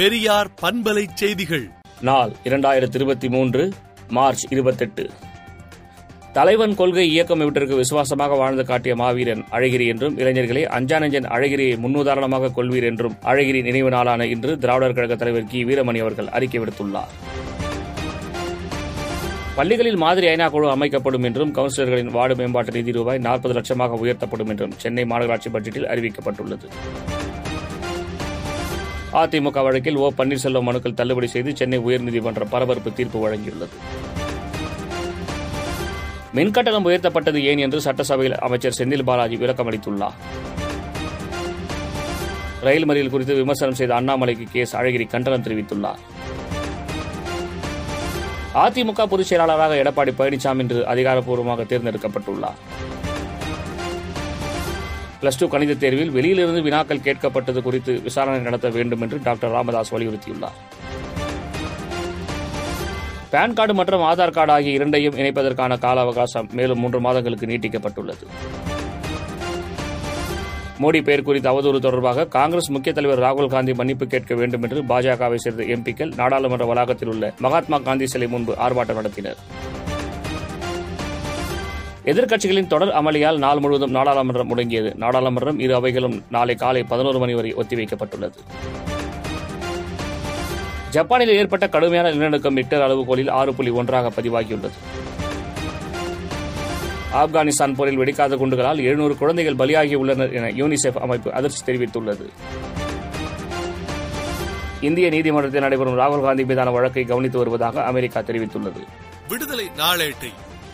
பெரியார் பண்பலை செய்திகள். நாள் இரண்டாயிரத்தி இருபத்தி மூன்று மார்ச் இருபத்தெட்டு. தலைவன் கொள்கை இயக்கம் இவற்றிற்கு விசுவாசமாக வாழ்ந்து காட்டிய மாவீரன் அழகிரி என்றும் இளைஞர்களே அஞ்சானஞ்சன் அழகிரியை முன்னுதாரணமாக கொள்வீர் என்றும் அழகிரி நினைவு நாளான இன்று திராவிடர் கழக தலைவர் கி. வீரமணி அவர்கள் அறிக்கை விடுத்துள்ளார். பள்ளிகளில் மாதிரி ஐநா குழு அமைக்கப்படும் என்றும் கவுன்சிலர்களின் வார்டு மேம்பாட்டு நிதி ரூபாய் நாற்பது லட்சமாக உயர்த்தப்படும் என்றும் சென்னை மாநகராட்சி பட்ஜெட்டில் அறிவிக்கப்பட்டுள்ளது. அதிமுக வழக்கில் ஓ பன்னீர்செல்வம் மனுக்கள் தள்ளுபடி செய்து சென்னை உயர்நீதிமன்றம் பரபரப்பு தீர்ப்பு வழங்கியுள்ளது. மின்கட்டணம் உயர்த்தப்பட்டது ஏன் என்று சட்டசபையில் அமைச்சர் செந்தில் பாலாஜி விளக்கம் அளித்துள்ளார். ரயில் மறியல் குறித்து விமர்சனம் செய்த அண்ணாமலைக்கு கேஸ் அழகிரி கண்டனம் தெரிவித்துள்ளார். அதிமுக பொதுச் செயலாளராக எடப்பாடி பழனிசாமி இன்று அதிகாரப்பூர்வமாக தேர்ந்தெடுக்கப்பட்டுள்ளார். பிளஸ் டூ கணித தேர்வில் வெளியிலிருந்து வினாக்கள் கேட்கப்பட்டது குறித்து விசாரணை நடத்த வேண்டும் என்று டாக்டர் ராமதாஸ் வலியுறுத்தியுள்ளார். பான் கார்டு மற்றும் ஆதார் கார்டு ஆகிய இரண்டையும் இணைப்பதற்கான கால அவகாசம் மேலும் மூன்று மாதங்களுக்கு நீட்டிக்கப்பட்டுள்ளது. மோடி பெயர் குறித்த அவதூறு தொடர்பாக காங்கிரஸ் முக்கிய தலைவர் ராகுல் காந்தி மன்னிப்பு கேட்க வேண்டும் என்று பாஜகவை சேர்ந்த எம்பிக்கள் நாடாளுமன்ற வளாகத்தில் உள்ள மகாத்மா காந்தி சிலை முன்பு ஆர்ப்பாட்டம் நடத்தினர். எதிர்க்கட்சிகளின் தொடர் அமளியால் நாள் முழுவதும் நாடாளுமன்றம் முடங்கியது. நாடாளுமன்றம் இரு அவைகளும் நாளை காலை பதினோரு மணி வரை ஒத்திவைக்கப்பட்டுள்ளது. ஜப்பானில் ஏற்பட்ட கடுமையான நிலநடுக்கம் ரிக்டர் அளவுகோலில் ஆறு புள்ளி ஒன்றாக பதிவாகியுள்ளது. ஆப்கானிஸ்தான் போரில் வெடிக்காத குண்டுகளால் எழுநூறு குழந்தைகள் பலியாகியுள்ளனர் என யூனிசெஃப் அமைப்பு அதிர்ச்சி தெரிவித்துள்ளது. இந்திய நீதிமன்றத்தில் நடைபெறும் ராகுல் காந்தி மீதான வழக்கை கவனித்து வருவதாக அமெரிக்கா தெரிவித்துள்ளது. விடுதலை நாளேட்டை